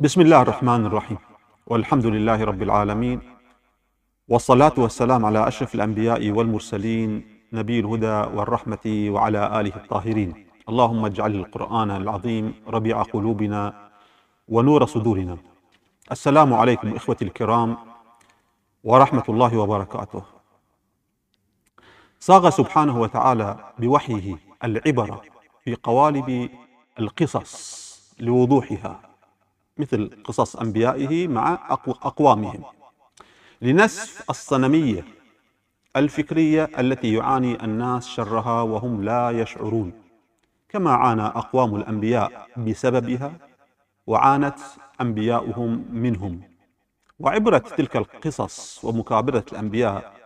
بسم الله الرحمن الرحيم والحمد لله رب العالمين والصلاة والسلام على أشرف الأنبياء والمرسلين نبي الهدى والرحمة وعلى آله الطاهرين اللهم اجعل القرآن العظيم ربيع قلوبنا ونور صدورنا السلام عليكم إخوتي الكرام ورحمة الله وبركاته صاغ سبحانه وتعالى بوحيه العبر في قوالب القصص لوضوحها مثل قصص أنبيائه مع أقوامهم. لنسف الصنمية الفكرية التي يعاني الناس شرها وهم لا يشعرون. كما عانى أقوام الأنبياء بسببها وعانت أنبياؤهم منهم. وعبرة تلك القصص ومكابرة الأنبياء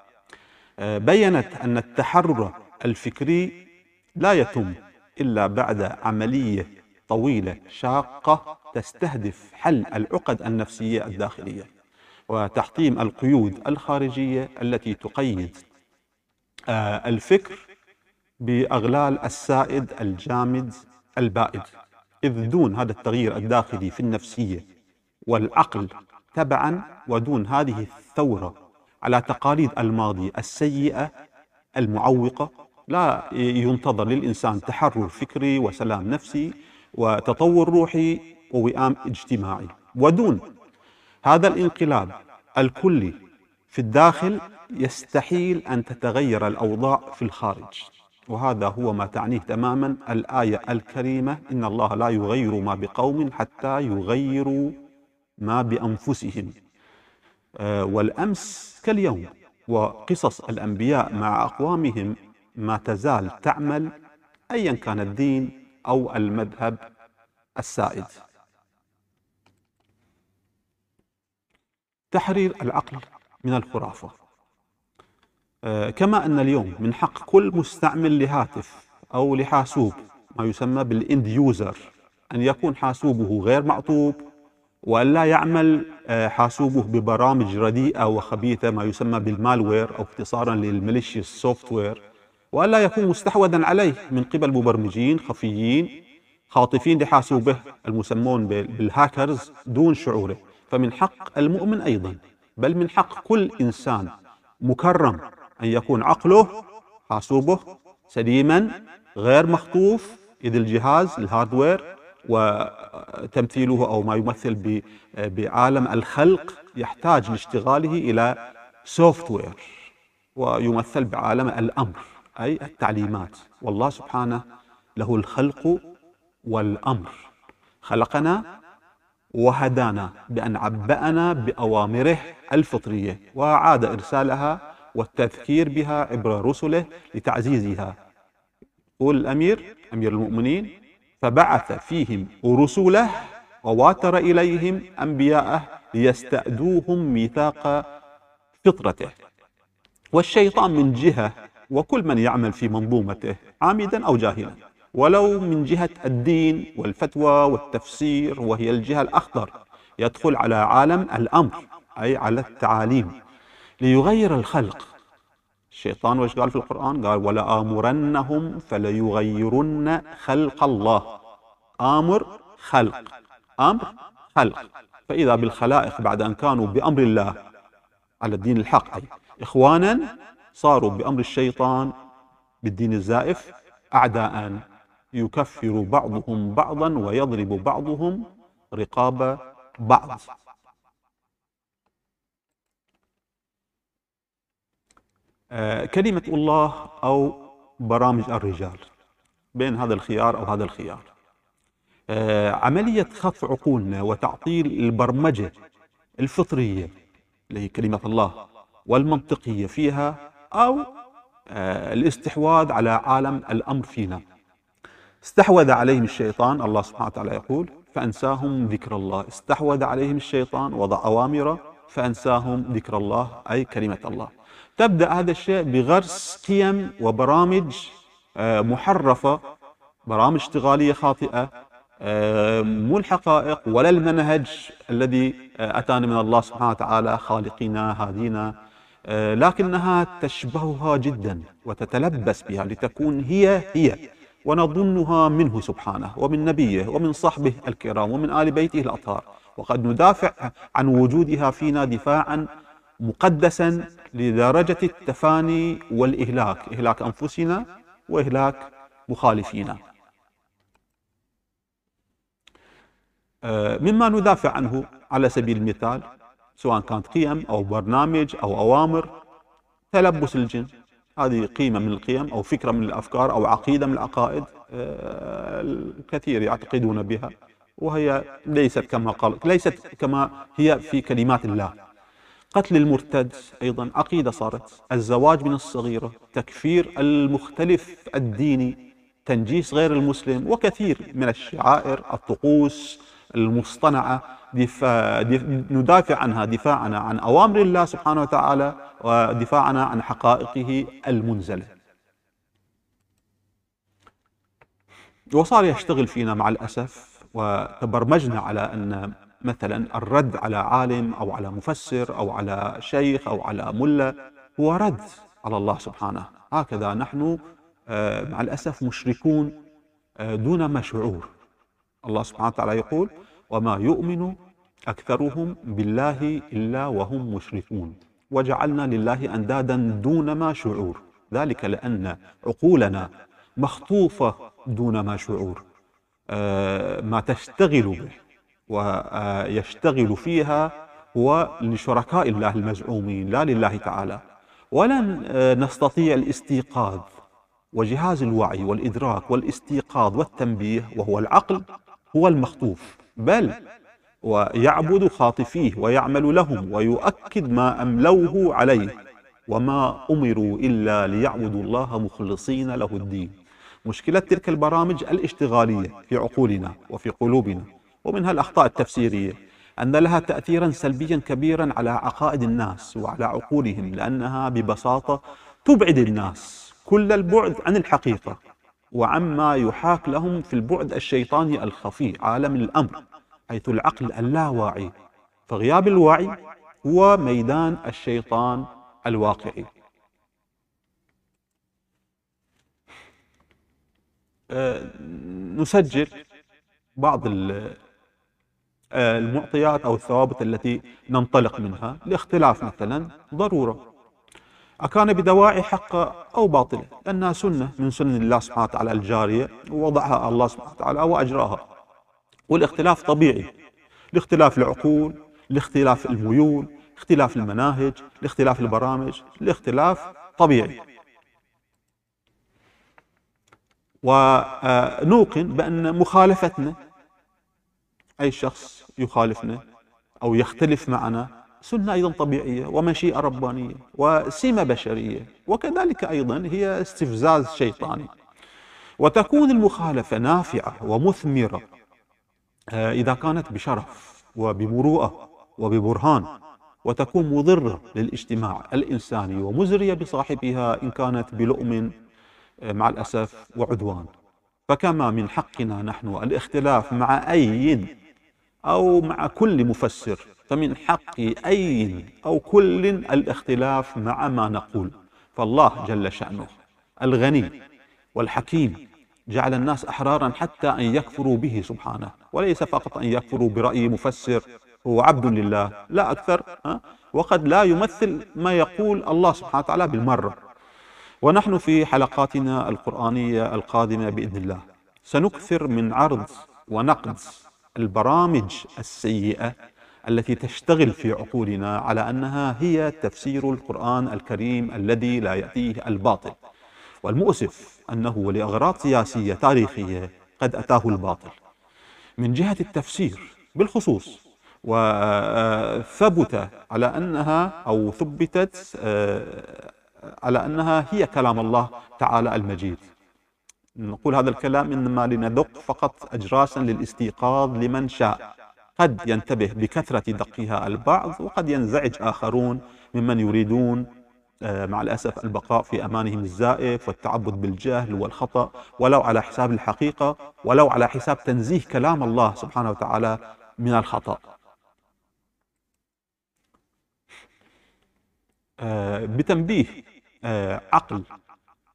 آه، بينت أن التحرر الفكري لا يتم إلا بعد عملية طويلة شاقة تستهدف حل العقد النفسية الداخلية وتحطيم القيود الخارجية التي تقيد آه، الفكر بأغلال السائد الجامد البائد إذ دون هذا التغيير الداخلي في النفسية والعقل تبعا ودون هذه الثورة على تقاليد الماضي السيئة المعوقة لا ينتظر للإنسان تحرر فكري وسلام نفسي وتطور روحي ووئام اجتماعي. ودون هذا الانقلاب الكلي في الداخل يستحيل أن تتغير الأوضاع في الخارج. وهذا هو ما تعنيه تماما الآية الكريمة إن الله لا يغير ما بقوم حتى يغيروا ما بأنفسهم. آه، والأمس كاليوم وقصص الأنبياء مع أقوامهم ما تزال تعمل أيا كان الدين أو المذهب السائد. تحرير العقل من الخرافة. آه، كما أن اليوم من حق كل مستعمل لهاتف أو لحاسوب ما يسمى بالإند يوزر أن يكون حاسوبه غير معطوب وأن لا يعمل آه، حاسوبه ببرامج رديئة وخبيثة ما يسمى بال malware أو اختصارا لل malicious software وأن لا يكون مستحوذا عليه من قبل مبرمجين خفيين خاطفين لحاسوبه المسمون بالهاكرز دون شعوره. فمن حق المؤمن أيضا بل من حق كل إنسان مكرم أن يكون عقله حاسوبه سليما غير مخطوف إذ الجهاز ال hardware وتمثيله أو ما يمثل بعالم الخلق يحتاج لاشتغاله إلى software ويمثل بعالم الأمر. أي التعليمات. والله سبحانه له الخلق والأمر. خلقنا وهدانا بأن عبأنا بأوامره الفطرية وأعاد إرسالها والتذكير بها عبر رسله لتعزيزها. يقول الأمير أمير المؤمنين فبعث فيهم رسله وواتر إليهم أنبياءه ليستأدوهم ميثاق فطرته. والشيطان من جهة وكل من يعمل في منظومته عامدا أو جاهلا. ولو من جهة الدين والفتوى والتفسير وهي الجهة الأخطر يدخل على عالم الأمر أي على التعاليم. ليغير الخلق. الشيطان وش قال في القرآن؟ قال ولا آمرنهم فليغيرن خلق الله. آمر خلق. أمر خلق. فإذا بالخلائق بعد أن كانوا بأمر الله على الدين الحق أي إخوانا صاروا بأمر الشيطان بالدين الزائف أعداء يكفر بعضهم بعضا ويضرب بعضهم رقاب بعض. آه، كلمة الله أو برامج الرجال بين هذا الخيار أو هذا الخيار. آه، عملية خطف عقولنا وتعطيل البرمجة الفطرية اللي هي كلمة الله والمنطقية فيها أو آه، الاستحواذ على عالم الأمر فينا. استحوذ عليهم الشيطان الله سبحانه وتعالى يقول فأنساهم ذكر الله. استحوذ عليهم الشيطان وضع أوامره فأنساهم ذكر الله أي كلمة الله. تبدأ هذا الشيء بغرس قيم وبرامج آه، محرفة برامج اشتغالية خاطئة آه، مو الحقائق ولا المنهج الذي أتانا من الله سبحانه وتعالى خالقنا هادينا لكنها تشبهها جدا وتتلبس بها لتكون هي هي ونظنها منه سبحانه ومن نبيه ومن صحبه الكرام ومن آل بيته الأطهار. وقد ندافع عن وجودها فينا دفاعا مقدسا لدرجة التفاني والإهلاك إهلاك أنفسنا وإهلاك مخالفينا. آه، مما ندافع عنه على سبيل المثال سواء كانت قيم أو برنامج أو أوامر تلبس الجن. هذه قيمة من القيم أو فكرة من الأفكار أو عقيدة من العقائد آه، الكثير يعتقدون بها. وهي ليست كما قال ليست كما هي في كلمات الله. قتل المرتد أيضا عقيدة صارت. الزواج من الصغيرة تكفير المختلف الديني تنجيس غير المسلم وكثير من الشعائر الطقوس المصطنعة دفاع ندافع عنها دفاعنا عن أوامر الله سبحانه وتعالى ودفاعنا عن حقائقه المنزلة. وصار يشتغل فينا مع الأسف وتبرمجنا على أن مثلا الرد على عالم أو على مفسر أو على شيخ أو على ملا هو رد على الله سبحانه. هكذا نحن آه، مع الأسف مشركون آه، دون ما شعور الله سبحانه وتعالى يقول وما يؤمن أكثرهم بالله إلا وهم مشركون. وجعلنا لله أندادا دون ما شعور. ذلك لأن عقولنا مخطوفة دون ما شعور. آه، ما تشتغل به ويشتغل فيها هو لشركاء الله المزعومين لا لله تعالى. ولن آه، نستطيع الاستيقاظ وجهاز الوعي والإدراك والاستيقاظ والتنبيه وهو العقل هو المخطوف. بل ويعبد خاطفيه ويعمل لهم ويؤكد ما أملوه عليه وما أمروا إلا ليعبدوا الله مخلصين له الدين. مشكلة تلك البرامج الاشتغالية في عقولنا وفي قلوبنا. ومنها الأخطاء التفسيرية أن لها تأثيرا سلبيا كبيرا على عقائد الناس وعلى عقولهم لأنها ببساطة تبعد الناس كل البعد عن الحقيقة. وعما يحاك لهم في البعد الشيطاني الخفي عالم الأمر حيث العقل اللاواعي. فغياب الوعي هو ميدان الشيطان الواقعي. أه نسجل بعض آه، المعطيات أو الثوابت التي ننطلق منها لاختلاف مثلا ضرورة. أكان بدواعي حق أو باطلة لأنها سنة من سنن الله سبحانه وتعالى الجارية ووضعها الله سبحانه وتعالى وأجراها. والاختلاف طبيعي لاختلاف العقول لاختلاف الميول اختلاف المناهج لاختلاف البرامج لاختلاف طبيعي. ونوقن بأن مخالفتنا أي شخص يخالفنا أو يختلف معنا سنة أيضا طبيعية ومشيئة ربانية وسمة بشرية وكذلك أيضا هي استفزاز شيطاني. وتكون المخالفة نافعة ومثمرة آه، إذا كانت بشرف وبمروءة وببرهان وتكون مضرة للاجتماع الإنساني ومزرية بصاحبها إن كانت بلؤم آه، مع الأسف وعدوان. فكما من حقنا نحن الاختلاف مع أي أو مع كل مفسر فمن حق أي أو كل الاختلاف مع ما نقول. فالله جل شأنه الغني والحكيم جعل الناس أحرارا حتى أن يكفروا به سبحانه. وليس فقط أن يكفروا برأي مفسر هو عبد لله لا أكثر وقد لا يمثل ما يقول الله سبحانه وتعالى بالمرة. ونحن في حلقاتنا القرآنية القادمة بإذن الله سنكثر من عرض ونقد البرامج السيئة التي تشتغل في عقولنا على أنها هي تفسير القرآن الكريم الذي لا يأتيه الباطل. والمؤسف أنه لأغراض سياسية تاريخية قد أتاه الباطل. من جهة التفسير بالخصوص وثبت على أنها أو ثبتت آه، على أنها هي كلام الله تعالى المجيد. نقول هذا الكلام إنما لندق فقط أجراسا للاستيقاظ لمن شاء. قد ينتبه بكثرة دقها البعض وقد ينزعج آخرون ممن يريدون آه، مع الأسف البقاء في أمانهم الزائف والتعبد بالجهل والخطأ ولو على حساب الحقيقة ولو على حساب تنزيه كلام الله سبحانه وتعالى من الخطأ. آه، بتنبيه آه، عقل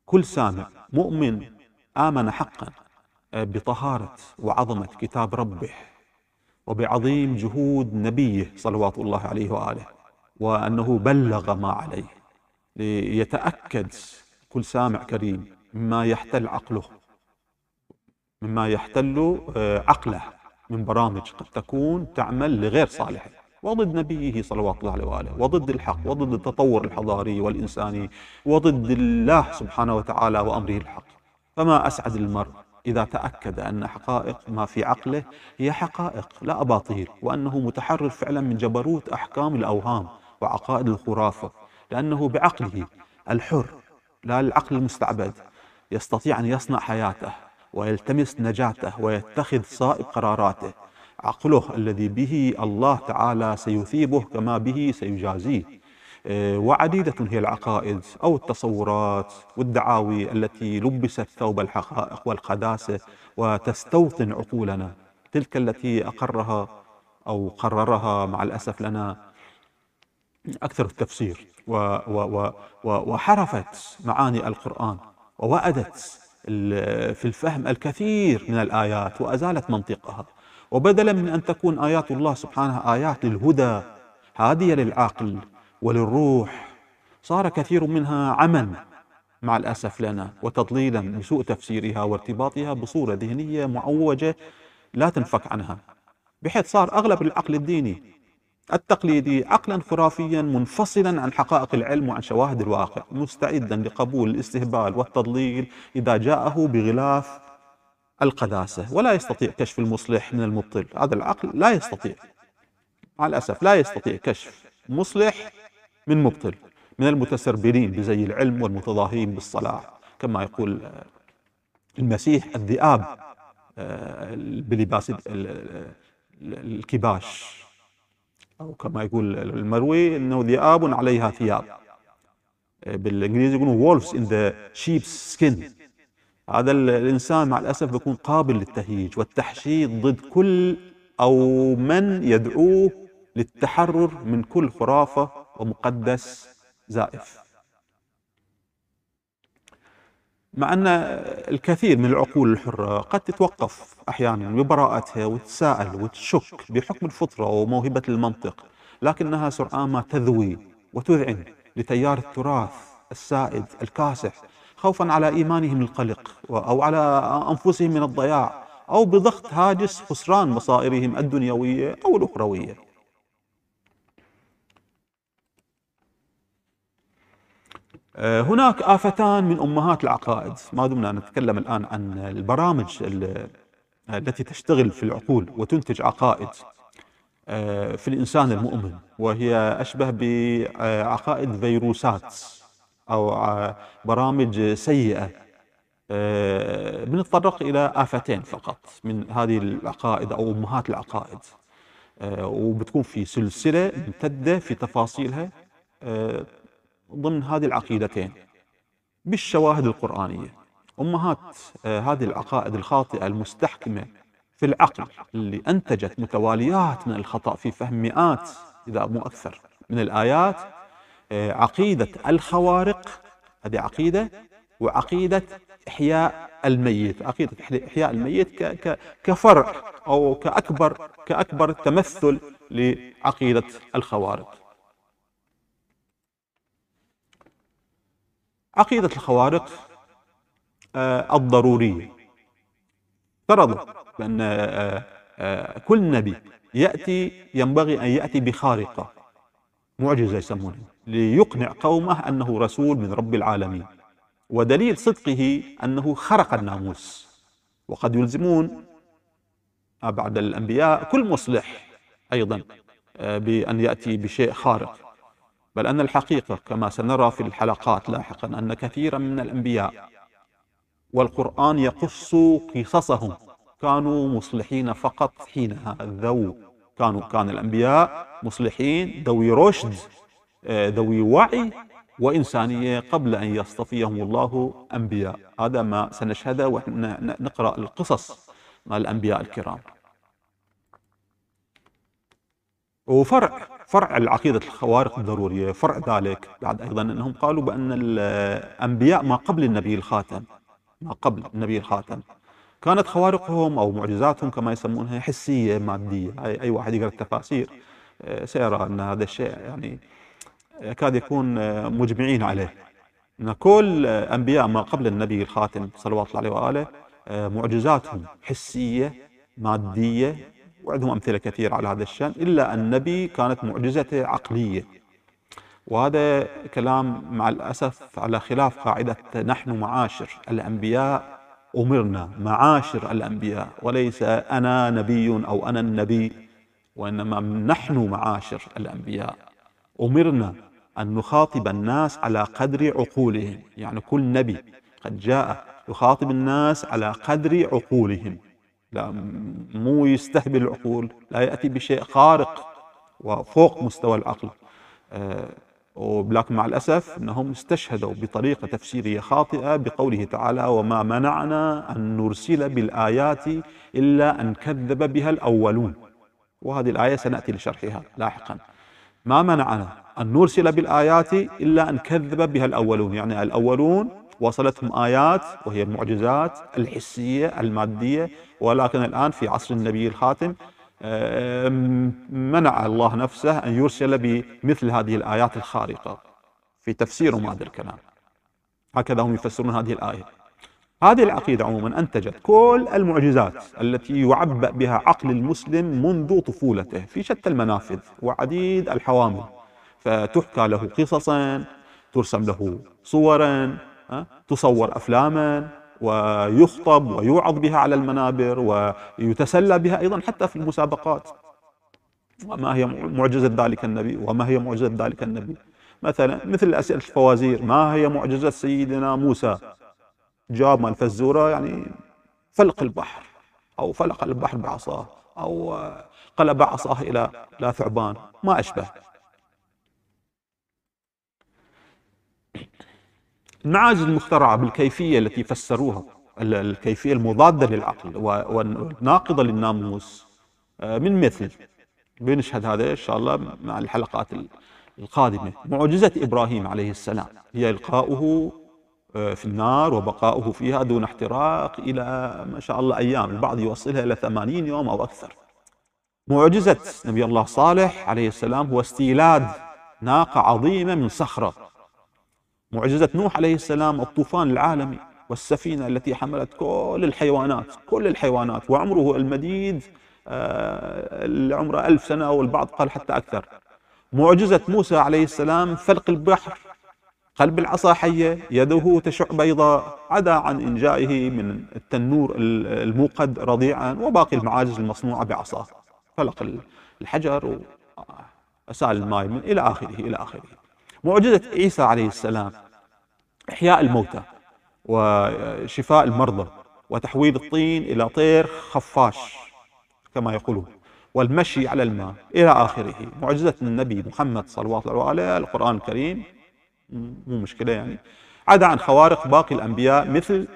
كل سامع مؤمن آمن حقا بطهارة وعظمة كتاب ربه. وبعظيم جهود نبيه صلوات الله عليه وآله وأنه بلغ ما عليه ليتأكد كل سامع كريم مما يحتل عقله مما يحتل آه، عقله من برامج قد تكون تعمل لغير صالحه وضد نبيه صلوات الله عليه وآله وضد الحق وضد التطور الحضاري والإنساني وضد الله سبحانه وتعالى وأمره الحق. فما أسعد المرء إذا تأكد أن حقائق ما في عقله هي حقائق لا أباطيل وأنه متحرر فعلا من جبروت أحكام الأوهام وعقائد الخرافة لأنه بعقله الحر لا العقل المستعبد يستطيع أن يصنع حياته ويلتمس نجاته ويتخذ صائب قراراته. عقله الذي به الله تعالى سيثيبه كما به سيجازيه. وعديدة هي العقائد أو التصورات والدعاوي التي لبست ثوب الحقائق والقداسة وتستوطن عقولنا تلك التي أقرها أو قررها مع الأسف لنا أكثر التفسير. وحرفت معاني القرآن ووأدت في الفهم الكثير من الآيات وأزالت منطقها. وبدلا من أن تكون آيات الله سبحانه آيات للهدى هادية للعقل وللروح. صار كثير منها عمى مع الأسف لنا وتضليلا بسوء تفسيرها وارتباطها بصورة ذهنية معوجة لا تنفك عنها. بحيث صار أغلب العقل الديني التقليدي عقلا خرافيا منفصلا عن حقائق العلم وعن شواهد الواقع مستعدا لقبول الاستهبال والتضليل إذا جاءه بغلاف القداسة. ولا يستطيع كشف المصلح من المبطل. هذا العقل لا يستطيع. مع الأسف لا يستطيع كشف مصلح من مبطل من المتسربلين بزي العلم والمتضاهين بالصلاح. كما يقول المسيح الذئاب آه، بلباس الكباش. أو كما يقول المروي أنه ذئاب عليها ثياب. آه، بالإنجليزي يقولون wolves in the sheep's skin. هذا الإنسان مع الأسف بيكون قابل للتهييج والتحشيد ضد كل أو من يدعوه للتحرر من كل خرافة ومقدس زائف. مع أن الكثير من العقول الحرة قد تتوقف أحيانا ببراءتها وتتساءل وتشك بحكم الفطرة وموهبة المنطق لكنها سرعان ما تذوي وتذعن لتيار التراث السائد الكاسح خوفا على إيمانهم القلق أو على أنفسهم من الضياع أو بضغط هاجس خسران مصائرهم الدنيوية أو الأخروية. هناك آفتان من أمهات العقائد. ما دمنا نتكلم الآن عن البرامج التي تشتغل في العقول وتنتج عقائد آه، في الإنسان المؤمن وهي أشبه بعقائد فيروسات أو برامج سيئة. آه، بنتطرق إلى آفتين فقط من هذه العقائد أو أمهات العقائد. آه، وبتكون في سلسلة ممتدة في تفاصيلها. آه، ضمن هذه العقيدتين بالشواهد القرآنية. أمهات هذه العقائد الخاطئة المستحكمة في العقل اللي أنتجت متواليات من الخطأ في فهم مئات إذا مو أكثر من الآيات آه، عقيدة الخوارق هذه عقيدة وعقيدة إحياء الميت. عقيدة إحياء الميت كفرع أو كأكبر كأكبر تمثل لعقيدة الخوارق. عقيدة الخوارق آه، الضرورية. فرضوا بأن آه، كل نبي يأتي ينبغي أن يأتي بخارقة. معجزة يسمونها. ليقنع قومه أنه رسول من رب العالمين. ودليل صدقه أنه خرق الناموس. وقد يلزمون بعد الأنبياء كل مصلح أيضا آه، بأن يأتي بشيء خارق. بل أن الحقيقة كما سنرى في الحلقات لاحقا أن كثيرا من الأنبياء والقرآن يقص قصصهم. كانوا مصلحين فقط حينها ذو كانوا كان الأنبياء مصلحين ذوي رشد آه، ذوي وعي وإنسانية قبل أن يصطفيهم الله أنبياء. هذا ما سنشهده ونحن نقرأ القصص مع الأنبياء الكرام. وفرع فرع العقيدة الخوارق الضرورية فرع ذلك. بعد أيضا أنهم قالوا بأن الأنبياء ما قبل النبي الخاتم ما قبل النبي الخاتم. كانت خوارقهم أو معجزاتهم كما يسمونها حسية مادية. أي واحد يقرأ التفاسير آه، سيرى أن هذا الشيء يعني يكاد يكون آه، مجمعين عليه. أن كل أنبياء ما قبل النبي الخاتم صلوات الله عليه وآله معجزاتهم حسية مادية وعندهم أمثلة كثيرة على هذا الشأن إلا النبي كانت معجزته عقلية. وهذا كلام مع الأسف على خلاف قاعدة نحن معاشر الأنبياء أمرنا معاشر الأنبياء وليس أنا نبي أو أنا النبي وإنما نحن معاشر الأنبياء. أمرنا أن نخاطب الناس على قدر عقولهم يعني كل نبي قد جاء يخاطب الناس على قدر عقولهم. لا مو يستهبل العقول لا يأتي بشيء خارق وفوق مستوى العقل. آه، ولكن مع الأسف أنهم استشهدوا بطريقة تفسيرية خاطئة بقوله تعالى وما منعنا أن نرسل بالآيات إلا أن كذب بها الأولون وهذه الآية سنأتي لشرحها لاحقا. ما منعنا أن نرسل بالآيات إلا أن كذب بها الأولون يعني الأولون وصلتهم آيات وهي المعجزات الحسية المادية ولكن الآن في عصر النبي الخاتم منع الله نفسه أن يرسل بمثل هذه الآيات الخارقة في تفسيرهم هذا الكلام. هكذا هم يفسرون هذه الآية. هذه العقيدة عموما أنتجت كل المعجزات التي يعبأ بها عقل المسلم منذ طفولته في شتى المنافذ وعديد الحوامل. فتحكى له قصصا ترسم له صورا تصور أفلاما ويخطب ويوعظ بها على المنابر ويتسلى بها أيضا حتى في المسابقات. وما هي معجزة ذلك النبي؟ وما هي معجزة ذلك النبي؟ مثلا مثل أسئلة الفوازير ما هي معجزة سيدنا موسى؟ جاب مال الفزورة يعني فلق البحر أو فلق البحر بعصاه أو قلب عصاه إلى لا ثعبان. ما أشبه. المعاجز المخترعة بالكيفية التي فسروها الكيفية المضادة للعقل والناقضة للناموس آه، من مثل. بنشهد هذا إن شاء الله مع الحلقات القادمة. معجزة إبراهيم عليه السلام. هي إلقاؤه آه، في النار وبقاؤه فيها دون احتراق إلى ما شاء الله أيام. البعض يوصلها إلى ثمانين يوم أو أكثر. معجزة نبي الله صالح عليه السلام هو استيلاد ناقة عظيمة من صخرة. معجزة نوح عليه السلام الطوفان العالمي والسفينة التي حملت كل الحيوانات كل الحيوانات وعمره المديد آه، عمره ألف سنة والبعض قال حتى أكثر. معجزة موسى عليه السلام فلق البحر قلب العصا حية يده تشع بيضاء عدا عن إنجائه من التنور الموقد رضيعا وباقي المعاجز المصنوعة بعصاه. فلق الحجر وأسال الماء من إلى آخره إلى آخره. معجزة عيسى عليه السلام إحياء الموتى وشفاء المرضى وتحويل الطين إلى طير خفاش كما يقولون والمشي على الماء إلى آخره. معجزة النبي محمد صلوات الله عليه القرآن الكريم مو مشكلة يعني. عدا عن خوارق باقي الأنبياء مثل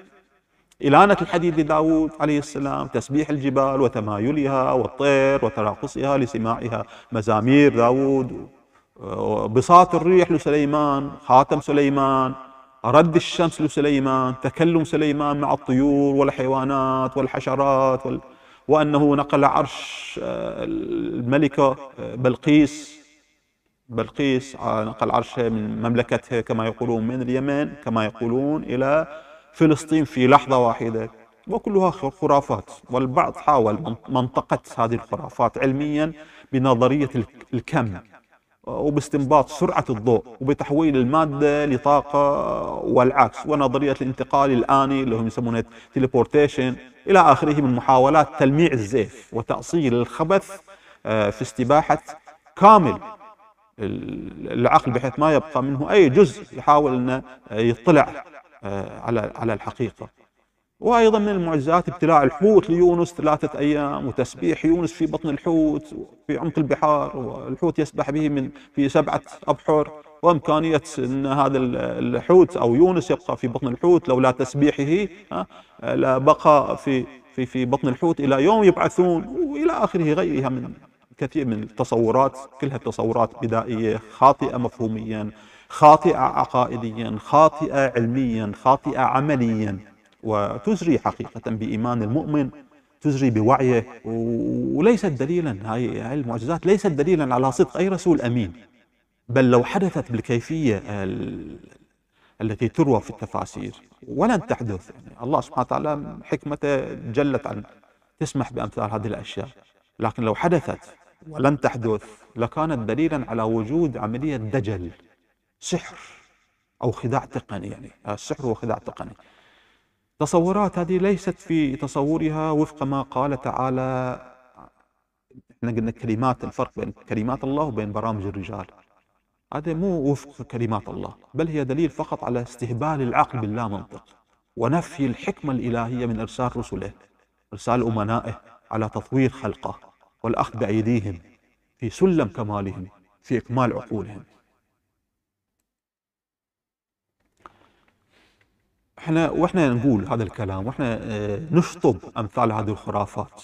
إلانة الحديد لداود عليه السلام تسبيح الجبال وتمايلها والطير وتراقصها لسماعها مزامير داود بساط الريح لسليمان خاتم سليمان رد الشمس لسليمان تكلم سليمان مع الطيور والحيوانات والحشرات وال... وأنه نقل عرش آه، الملكة آه، بلقيس بلقيس آه، نقل عرشها من مملكتها كما يقولون من اليمن كما يقولون إلى فلسطين في لحظة واحدة. وكلها خرافات والبعض حاول منطقة هذه الخرافات علميا بنظرية الكم. وباستنباط سرعة الضوء وبتحويل المادة لطاقة والعكس ونظرية الانتقال الآني اللي هم يسمونه تيليبورتيشن إلى آخره من محاولات تلميع الزيف وتأصيل الخبث آه، في استباحة كامل العقل بحيث ما يبقى منه أي جزء يحاول أنه يطلع آه، على على الحقيقة. وأيضا من المعجزات ابتلاع الحوت ليونس ثلاثة أيام وتسبيح يونس في بطن الحوت في عمق البحار والحوت يسبح به من في سبعة أبحر. وإمكانية أن هذا الحوت أو يونس يبقى في بطن الحوت لولا تسبيحه لبقى في في في بطن الحوت إلى يوم يبعثون وإلى آخره غيرها من كثير من التصورات كلها تصورات بدائية خاطئة مفهوميا خاطئة عقائديا خاطئة علميا خاطئة عمليا. وتزري حقيقة بإيمان المؤمن تزري بوعيه وليست دليلا هاي المعجزات ليست دليلا على صدق أي رسول أمين. بل لو حدثت بالكيفية التي تروى في التفاسير ولن تحدث. يعني الله سبحانه وتعالى حكمته جلت عن تسمح بأمثال هذه الأشياء. لكن لو حدثت ولن تحدث لكانت دليلا على وجود عملية دجل سحر أو خداع تقني يعني السحر هو خداع تقني. تصورات هذه ليست في تصورها وفق ما قال تعالى. إحنا قلنا كلمات الفرق بين كلمات الله وبين برامج الرجال. هذا مو وفق كلمات الله بل هي دليل فقط على استهبال العقل باللا منطق ونفي الحكمة الإلهية من إرسال رسله إرسال أمنائه على تطوير خلقه والأخذ بأيديهم في سلم كمالهم في إكمال عقولهم. إحنا وإحنا نقول هذا الكلام وإحنا آه، نشطب أمثال هذه الخرافات.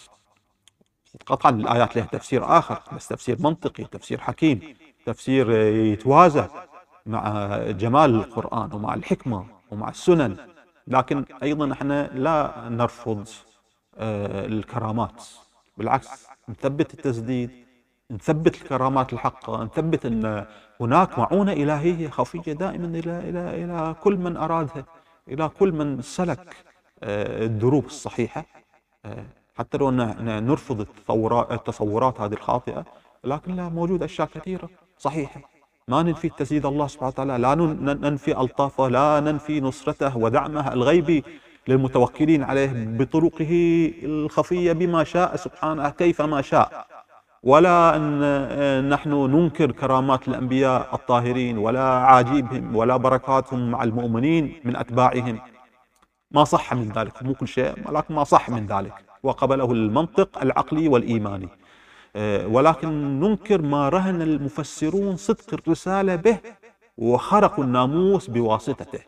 قطعا الآيات لها تفسير آخر بس تفسير منطقي تفسير حكيم تفسير يتوازى مع جمال القرآن ومع الحكمة ومع السنن. لكن أيضا إحنا لا نرفض آه، الكرامات. بالعكس نثبت التسديد نثبت الكرامات الحقة نثبت إن هناك معونة إلهية خفية دائما إلى إلى إلى كل من أرادها. إلى كل من سلك آه، الدروب الصحيحة آه، حتى لو نرفض التصورات, التصورات هذه الخاطئة لكن لا موجود أشياء كثيرة صحيحة. ما ننفي تسديد الله سبحانه وتعالى لا ننفي ألطافه لا ننفي نصرته ودعمه الغيبي للمتوكلين عليه بطرقه الخفية بما شاء سبحانه كيفما شاء. ولا أن آه، نحن ننكر كرامات الأنبياء الطاهرين ولا عاجيبهم ولا بركاتهم مع المؤمنين من أتباعهم. ما صح من ذلك مو كل شيء ولكن ما صح من ذلك. وقبله المنطق العقلي والإيماني. آه، ولكن ننكر ما رهن المفسرون صدق الرسالة به وخرقوا الناموس بواسطته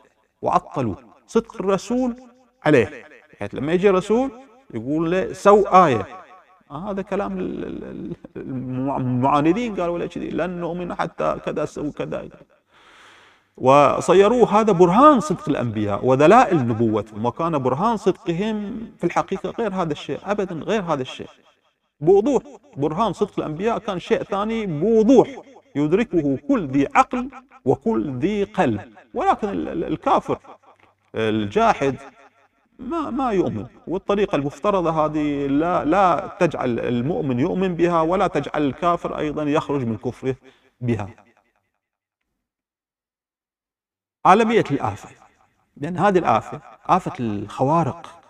وعطلوا صدق الرسول عليه. بحيث لما يجي رسول يقول له سو آية. هذا كلام المعاندين قالوا لا كذي لن نؤمن حتى كذا سووا كذا. وصيروه هذا برهان صدق الأنبياء ودلائل نبوتهم وكان برهان صدقهم في الحقيقة غير هذا الشيء ابدا غير هذا الشيء. بوضوح برهان صدق الأنبياء كان شيء ثاني بوضوح يدركه كل ذي عقل وكل ذي قلب. ولكن الكافر الجاحد ما ما يؤمن. والطريقة المفترضة هذه لا لا تجعل المؤمن يؤمن بها ولا تجعل الكافر أيضا يخرج من كفره بها. عالمية الآفة. لأن هذه الآفة آفة الخوارق.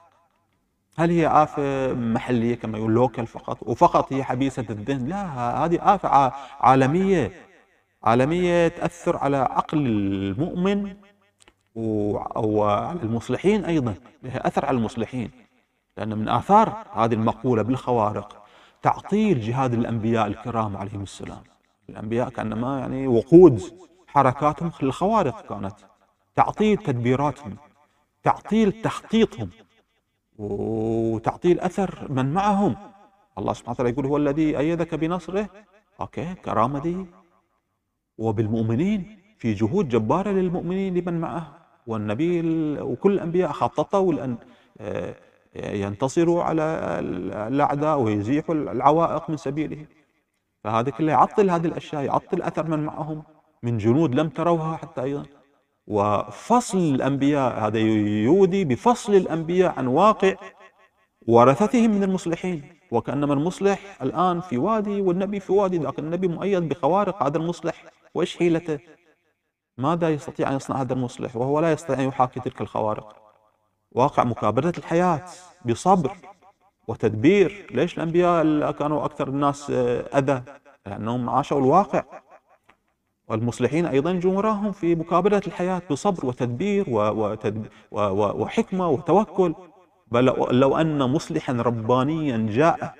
هل هي آفة محلية كما يقول لوكال فقط؟ وفقط هي حبيسة الذهن؟ لا هذه آفة عالمية. عالمية تأثر على عقل المؤمن وعلى المصلحين أيضا لها أثر على المصلحين. لأن من آثار هذه المقولة بالخوارق تعطيل جهاد الأنبياء الكرام عليهم السلام. الأنبياء كأنما يعني وقود حركاتهم للخوارق كانت. تعطيل تدبيراتهم تعطيل تخطيطهم وتعطيل أثر من معهم. الله سبحانه وتعالى يقول هو الذي أيدك بنصره. أوكي كرامة دي وبالمؤمنين في جهود جبارة للمؤمنين لمن معه. والنبي وكل الأنبياء خططوا لأن آه، ينتصروا على الأعداء ويزيحوا العوائق من سبيله فهذا كله يعطل هذه الأشياء يعطل أثر من معهم من جنود لم تروها حتى أيضا. وفصل الأنبياء هذا يودي بفصل الأنبياء عن واقع ورثتهم من المصلحين. وكأنما المصلح الآن في وادي والنبي في وادي لكن النبي مؤيد بخوارق هذا المصلح. وإيش حيلته؟ ماذا يستطيع أن يصنع هذا المصلح؟ وهو لا يستطيع أن يحاكي تلك الخوارق. واقع مكابرة الحياة بصبر وتدبير. ليش الأنبياء كانوا أكثر الناس آه، أذى؟ لأنهم عاشوا الواقع. والمصلحين أيضا يجون وراهم في مكابرة الحياة بصبر وتدبير وحكمة وتوكل. بل لو أن مصلحا ربانيا جاء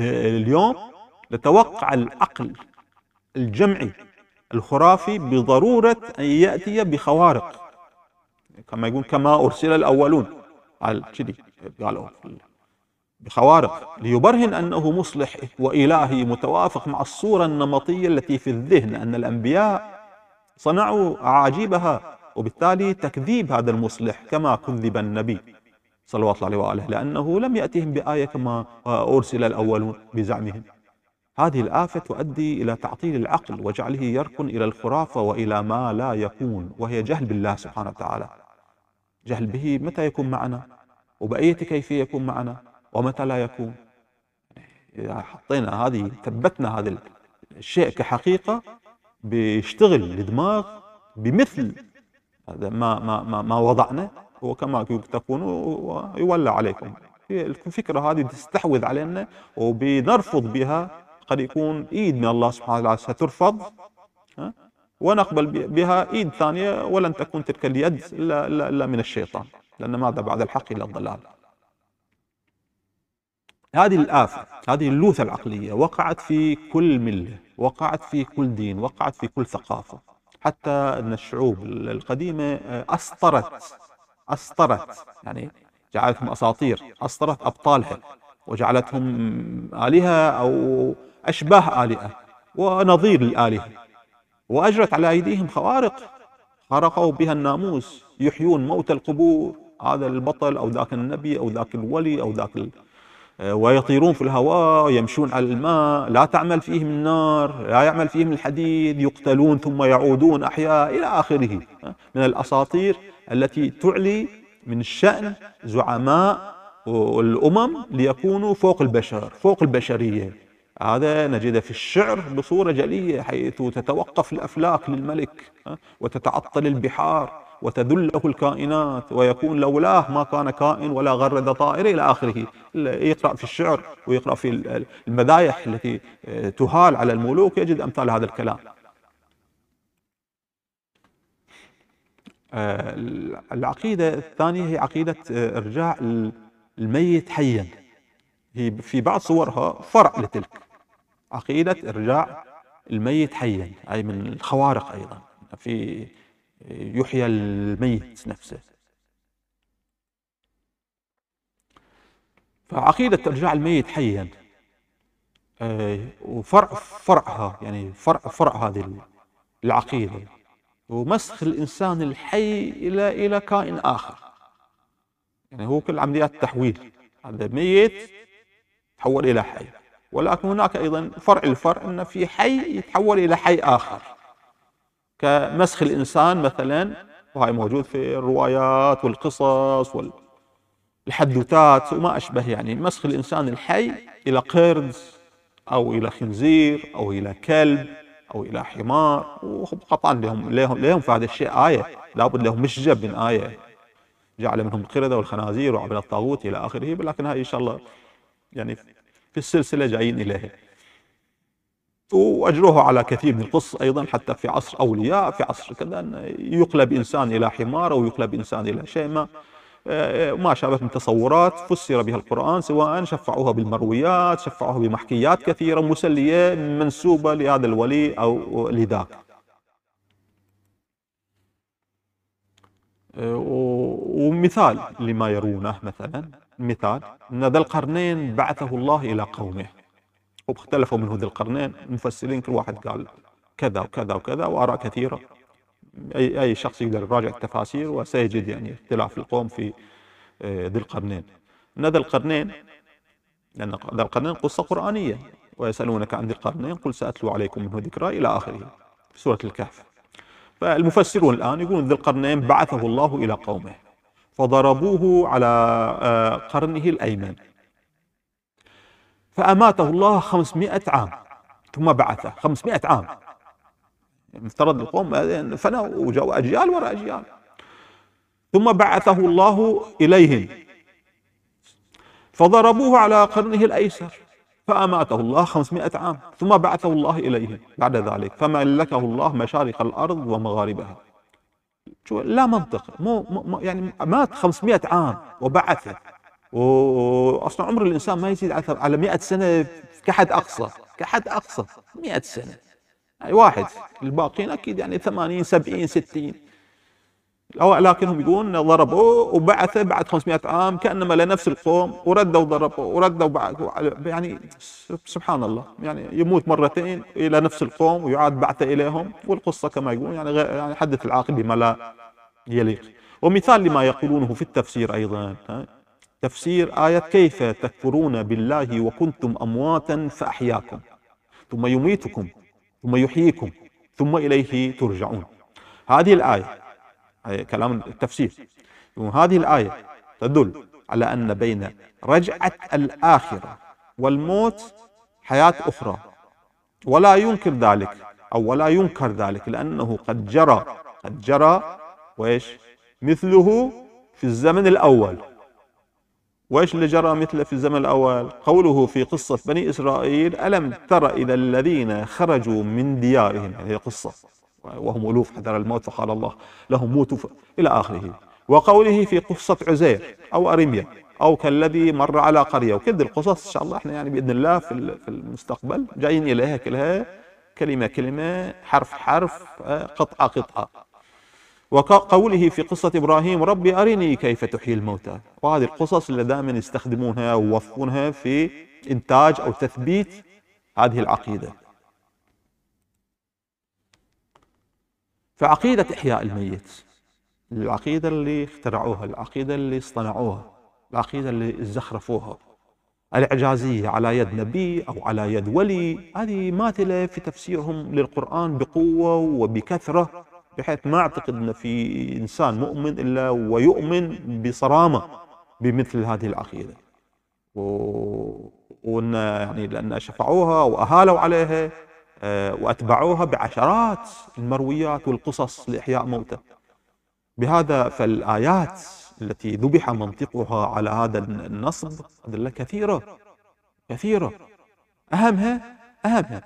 آه، اليوم لتوقع العقل الجمعي الخرافي بضرورة أن يأتي بخوارق. كما يقول كما أرسل الأولون. قال كذي قالوا بخوارق. ليبرهن أنه مصلح وإلهي متوافق مع الصورة النمطية التي في الذهن أن الأنبياء صنعوا أعاجيبها وبالتالي تكذيب هذا المصلح كما كذب النبي صلوات الله عليه وآله لأنه لم يأتهم بآية كما أرسل الأولون بزعمهم. هذه الآفة تؤدي إلى تعطيل العقل وجعله يركن إلى الخرافة وإلى ما لا يكون وهي جهل بالله سبحانه وتعالى. جهل به متى يكون معنا؟ وبأية كيفية يكون معنا؟ ومتى لا يكون؟ إذا حطينا هذه ثبتنا هذا الشيء كحقيقة بيشتغل الدماغ بمثل هذا ما ما ما, ما وضعنا وكما تكون ويولى عليكم. الفكرة هذه تستحوذ علينا وبنرفض بها قد يكون ايد من الله سبحانه وتعالى. سترفض ونقبل بها ايد ثانية ولن تكون تلك اليد الا, إلا, إلا من الشيطان لأن ماذا بعد الحق إلا الضلال. هذه الآفة هذه اللوثة العقلية وقعت في كل ملة وقعت في كل دين وقعت في كل ثقافة. حتى أن الشعوب القديمة أسطرت أسطرت يعني جعلتهم أساطير أسطرت أبطالها وجعلتهم آلهة أو أشباه آلهة ونظير الآلهة وأجرت على أيديهم خوارق خرقوا بها الناموس يحيون موت القبور. هذا البطل أو ذاك النبي أو ذاك الولي أو ذاك ال... ويطيرون في الهواء يمشون على الماء. لا تعمل فيهم النار لا يعمل فيهم الحديد. يقتلون ثم يعودون أحياء إلى آخره من الأساطير التي تعلي من شأن زعماء الأمم ليكونوا فوق البشر فوق البشرية. هذا نجده في الشعر بصورة جلية حيث تتوقف الأفلاك للملك وتتعطل البحار وتذله الكائنات ويكون لولاه ما كان كائن ولا غرد طائر إلى آخره. يقرأ في الشعر ويقرأ في المدايح التي تهال على الملوك يجد أمثال هذا الكلام. آه، العقيدة الثانية هي عقيدة إرجاع الميت حيا. هي في بعض صورها فرع لتلك. عقيدة إرجاع الميت حيا أي من الخوارق أيضا. في يحيى الميت نفسه. فعقيدة إرجاع الميت حيا آه، وفرع فرعها يعني فرع فرع هذه العقيدة. ومسخ الإنسان الحي إلى إلى كائن آخر. يعني هو كل عمليات التحويل. هذا ميت تحول إلى حي. ولكن هناك أيضا فرع الفرع أن في حي يتحول إلى حي آخر. كمسخ الإنسان مثلا وهي موجود في الروايات والقصص والحدوتات وما أشبه يعني. مسخ الإنسان الحي إلى قرد أو إلى خنزير أو إلى كلب أو إلى حمار. وقطعا لهم لهم لهم في هذا الشيء آية. لابد لهم مشجب من آية. جعل منهم القردة والخنازير وعبد الطاغوت إلى آخره لكن هاي إن شاء الله يعني في السلسلة جايين إليها. واجروها على كثير من القصص أيضا حتى في عصر أولياء في عصر كذا يقلب إنسان إلى حمار أو يقلب إنسان إلى شيء ما ما شابه من تصورات فسر بها القرآن سواء شفعوها بالمرويات شفعوها بمحكيات كثيرة مسلية منسوبة لهذا الولي أو لذاك. ومثال لما يرونه مثلا. مثال أن ذا القرنين بعثه الله إلى قومه. واختلفوا منه ذي القرنين المفسرين كل واحد قال كذا وكذا وكذا وآراء كثيرة. أي أي شخص يقدر يراجع التفاسير وسيجد يعني اختلاف القوم في آه، ذي القرنين. أن ذي القرنين لأن ذا القرنين قصة قرآنية. ويسألونك عن ذي القرنين قل سأتلو عليكم منه ذكرى إلى آخره. في سورة الكهف. فالمفسرون الآن يقولون ذي القرنين بعثه الله إلى قومه. فضربوه على آه، قرنه الأيمن. فأماته الله خمسمائة عام. ثم بعثه. خمسمائة عام. مفترض القوم فنوا وجاءوا أجيال وراء أجيال. ثم بعثه الله إليهم. فضربوه على قرنه الأيسر. فأماته الله خمسمائة عام. ثم بعثه الله إليهم. بعد ذلك. فملكه الله مشارق الأرض ومغاربها. لا منطق. مو, مو يعني مات 500 عام وبعثه. واصلا عمر الإنسان ما يزيد على 100 سنة كحد أقصى. كحد أقصى. 100 سنة. يعني واحد. الباقيين أكيد يعني 80 70 60 لكنهم يقولون ضربوه وبعثه بعد 500 عام كأنما لنفس القوم وردوا ضربوا وردوا بعد يعني سبحان الله يعني يموت مرتين إلى نفس القوم ويعاد بعثه إليهم والقصة كما يقولون يعني يعني حدث العاقل بما لا يليق. ومثال لما يقولونه في التفسير أيضا تفسير آية كيف تكفرون بالله وكنتم أمواتا فأحياكم ثم يميتكم ثم يحييكم ثم إليه ترجعون. هذه الآية كلام التفسير. وهذه الآية تدل على أن بين رجعة الآخرة والموت حياة أخرى. ولا ينكر ذلك أو ولا ينكر ذلك لأنه قد جرى قد جرى وإيش؟ مثله في الزمن الأول. وإيش اللي جرى مثله في الزمن الأول؟ قوله في قصة بني إسرائيل ألم تر إلى الذين خرجوا من ديارهم؟ هي قصة. وهم ألوف حذر الموت فقال الله لهم موتوا إلى آخره. وقوله في قصة عزير أو أريميا أو كالذي مر على قرية وكل القصص إن شاء الله إحنا يعني بإذن الله في المستقبل جايين إليها كلها كلمة كلمة حرف حرف قطعة قطعة. وقوله في قصة إبراهيم ربي أرني كيف تحيي الموتى. وهذه القصص اللي دائما يستخدمونها ويوظفونها في إنتاج أو تثبيت هذه العقيدة. فعقيدة إحياء الميت العقيدة اللي اخترعوها العقيدة اللي اصطنعوها العقيدة اللي زخرفوها الإعجازية على يد نبي أو على يد ولي هذه ماثلة في تفسيرهم للقرآن بقوة وبكثرة بحيث ما أعتقد أن في إنسان مؤمن إلا ويؤمن بصرامة بمثل هذه العقيدة. و... وأن يعني لأن شفعوها وأهالوا عليها وأتبعوها بعشرات المرويات والقصص لإحياء موتى بهذا فالآيات التي ذبح منطقها على هذا النصب أدلة كثيرة كثيرة. أهمها أهمها.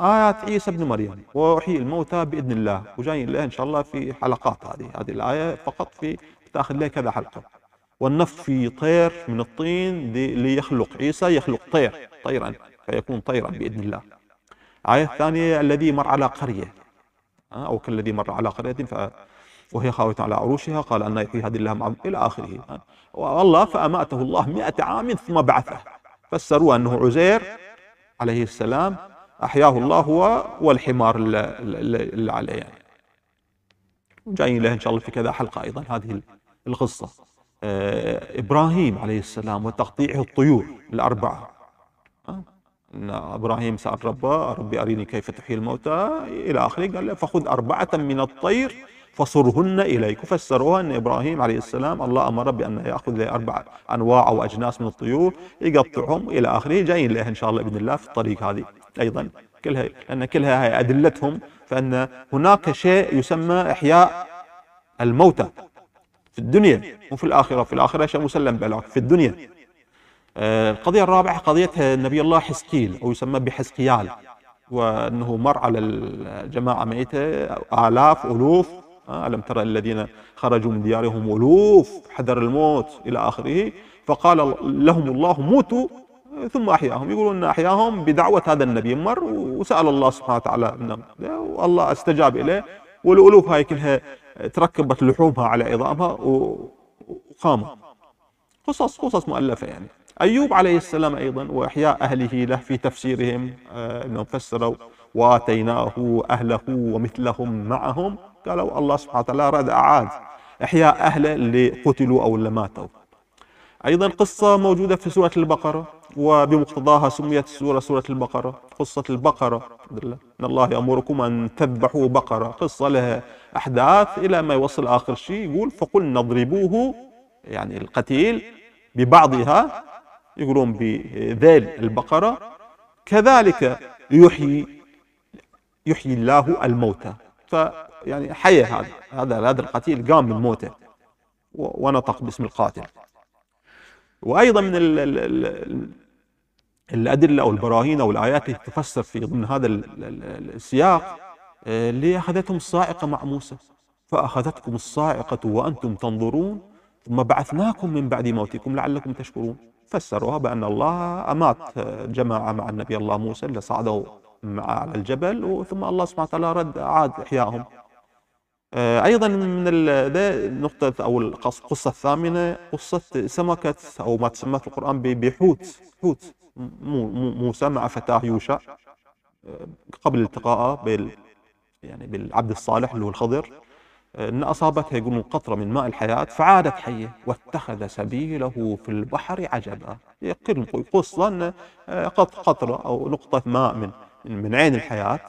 آيات عيسى ابن مريم وأحيي الموتى بإذن الله. وجايين لها إن شاء الله في حلقات هذه هذه الآية فقط في تأخذ لها كذا حلقة. والنفخ في طير من الطين ليخلق عيسى يخلق طير طيرا فيكون طيرا بإذن الله. الآية الثانية الذي مر على قرية. أو كالذي مر على قرية ف وهي خاوية على عروشها قال أن يحيي هذه الله إلى آخره. والله فأماته الله مئة عام ثم بعثه. فسروا أنه عزير عليه السلام أحياه الله هو والحمار اللي عليه. يعني وجايين له إن شاء الله في كذا حلقة أيضا. هذه القصة. آه، إبراهيم عليه السلام وتقطيعه الطيور الأربعة. أن إبراهيم سأل ربه ربي أريني كيف تحيي الموتى؟ إلى آخره. قال له فخذ أربعة من الطير فصرهن إليك. فسروها أن إبراهيم عليه السلام الله أمر بأن يأخذ أربع أنواع أو أجناس من الطيور يقطعهم إلى آخره جايين له إن شاء الله بإذن الله في الطريق هذه. أيضا كلها لأن كلها هي أدلتهم فأن هناك شيء يسمى إحياء الموتى في الدنيا مو في الآخرة في الآخرة شيء مسلم بلاك في الدنيا. القضية الرابعة قضية نبي الله حسقيل أو يسمى بحسقيال وأنه مر على الجماعة ميتة آلاف ألوف. آه، ألم ترى الذين خرجوا من ديارهم ألوف حذر الموت إلى آخره. فقال لهم الله موتوا ثم أحياهم. يقولون أحياهم بدعوة هذا النبي. مر وسأل الله سبحانه وتعالى والله استجاب إليه. والألوف هاي كلها تركبت لحومها على عظامها وقاموا قصص قصص مؤلفة يعني. أيوب عليه السلام أيضا وإحياء أهله له في تفسيرهم آه، أنهم فسروا وآتيناه أهله ومثلهم معهم. قالوا الله سبحانه وتعالى أراد أعاد إحياء أهله اللي قتلوا أو اللي ماتوا. أيضا قصة موجودة في سورة البقرة وبمقتضاها سميت السورة سورة البقرة قصة البقرة. إن الله يأمركم أن تذبحوا بقرة. قصة لها أحداث إلى ما يوصل آخر شيء يقول فقلنا اضربوه يعني القتيل ببعضها يقولون بذيل البقرة كذلك يحيي يحيي الله الموتى. فيعني حي هذا هذا هذا القتيل قام من موته ونطق باسم القاتل. وأيضا من ال ال ال الأدلة أو البراهين أو الآيات التي تفسر في ضمن هذا السياق اللي اخذتهم الصاعقة مع موسى. فأخذتكم الصاعقة وأنتم تنظرون ثم بعثناكم من بعد موتكم لعلكم تشكرون. فسروها بأن الله أمات جماعة مع النبي الله موسى اللي صعدوا على الجبل ثم الله سبحانه وتعالى رد أعاد إحيائهم آه، أيضا من النقطة أو القصة الثامنة قصة سمكة أو ما تسمى في القرآن بحوت حوت موسى مع فتاة يوشع آه، قبل التقائه بال يعني بالعبد الصالح اللي هو الخضر. أن أصابتها يقولون قطرة من ماء الحياة فعادت حية واتخذ سبيله في البحر عجبا. يقص أن قطرة أو نقطة ماء من من عين الحياة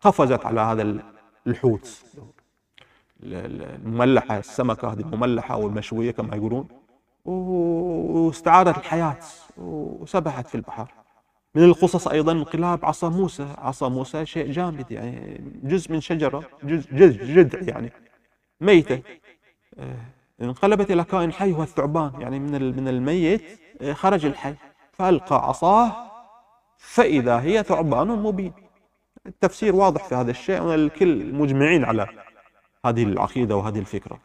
قفزت على هذا الحوت. المملحة السمكة هذه المملحة أو المشوية كما يقولون واستعادت الحياة وسبحت في البحر. من القصص أيضا انقلاب عصا موسى. عصا موسى شيء جامد يعني جزء من شجرة جزء جذع يعني. ميتة. آه، انقلبت إلى كائن حي هو الثعبان يعني من من الميت آه، خرج الحي. فألقى عصاه فإذا هي ثعبان مبين. التفسير واضح في هذا الشيء والكل مجمعين على هذه العقيدة وهذه الفكرة.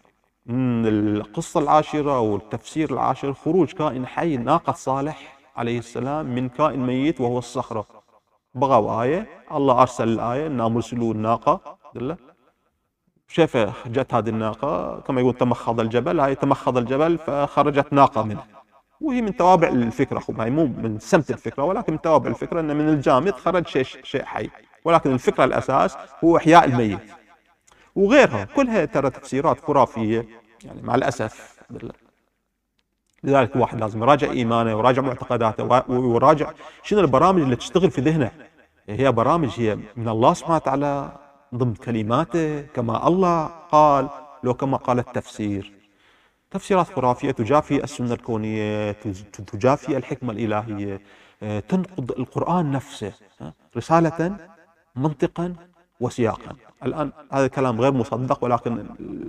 القصة العاشرة والتفسير العاشر خروج كائن حي ناقة صالح عليه السلام من كائن ميت وهو الصخرة. بغوا آية الله أرسل الآية إنا مرسلوا الناقة. شاف جت هذه الناقة كما يقول تمخض الجبل هاي تمخض الجبل فخرجت ناقة منه وهي من توابع الفكرة هي مو من سمت الفكرة ولكن من توابع الفكرة أن من الجامد خرج شيء شيء حي. ولكن الفكرة الأساس هو إحياء الميت. وغيرها كلها ترى تفسيرات خرافية يعني مع الأسف لذلك الواحد لازم يراجع إيمانه ويراجع معتقداته ويراجع شنو البرامج اللي تشتغل في ذهنه. هي برامج هي من الله سبحانه وتعالى ضمن كلماته كما الله قال لو كما قال التفسير. تفسيرات خرافية تجافي السنة الكونية تجافي الحكمة الإلهية. تنقض القرآن نفسه رسالة منطقا وسياقا. الآن هذا الكلام غير مصدق ولكن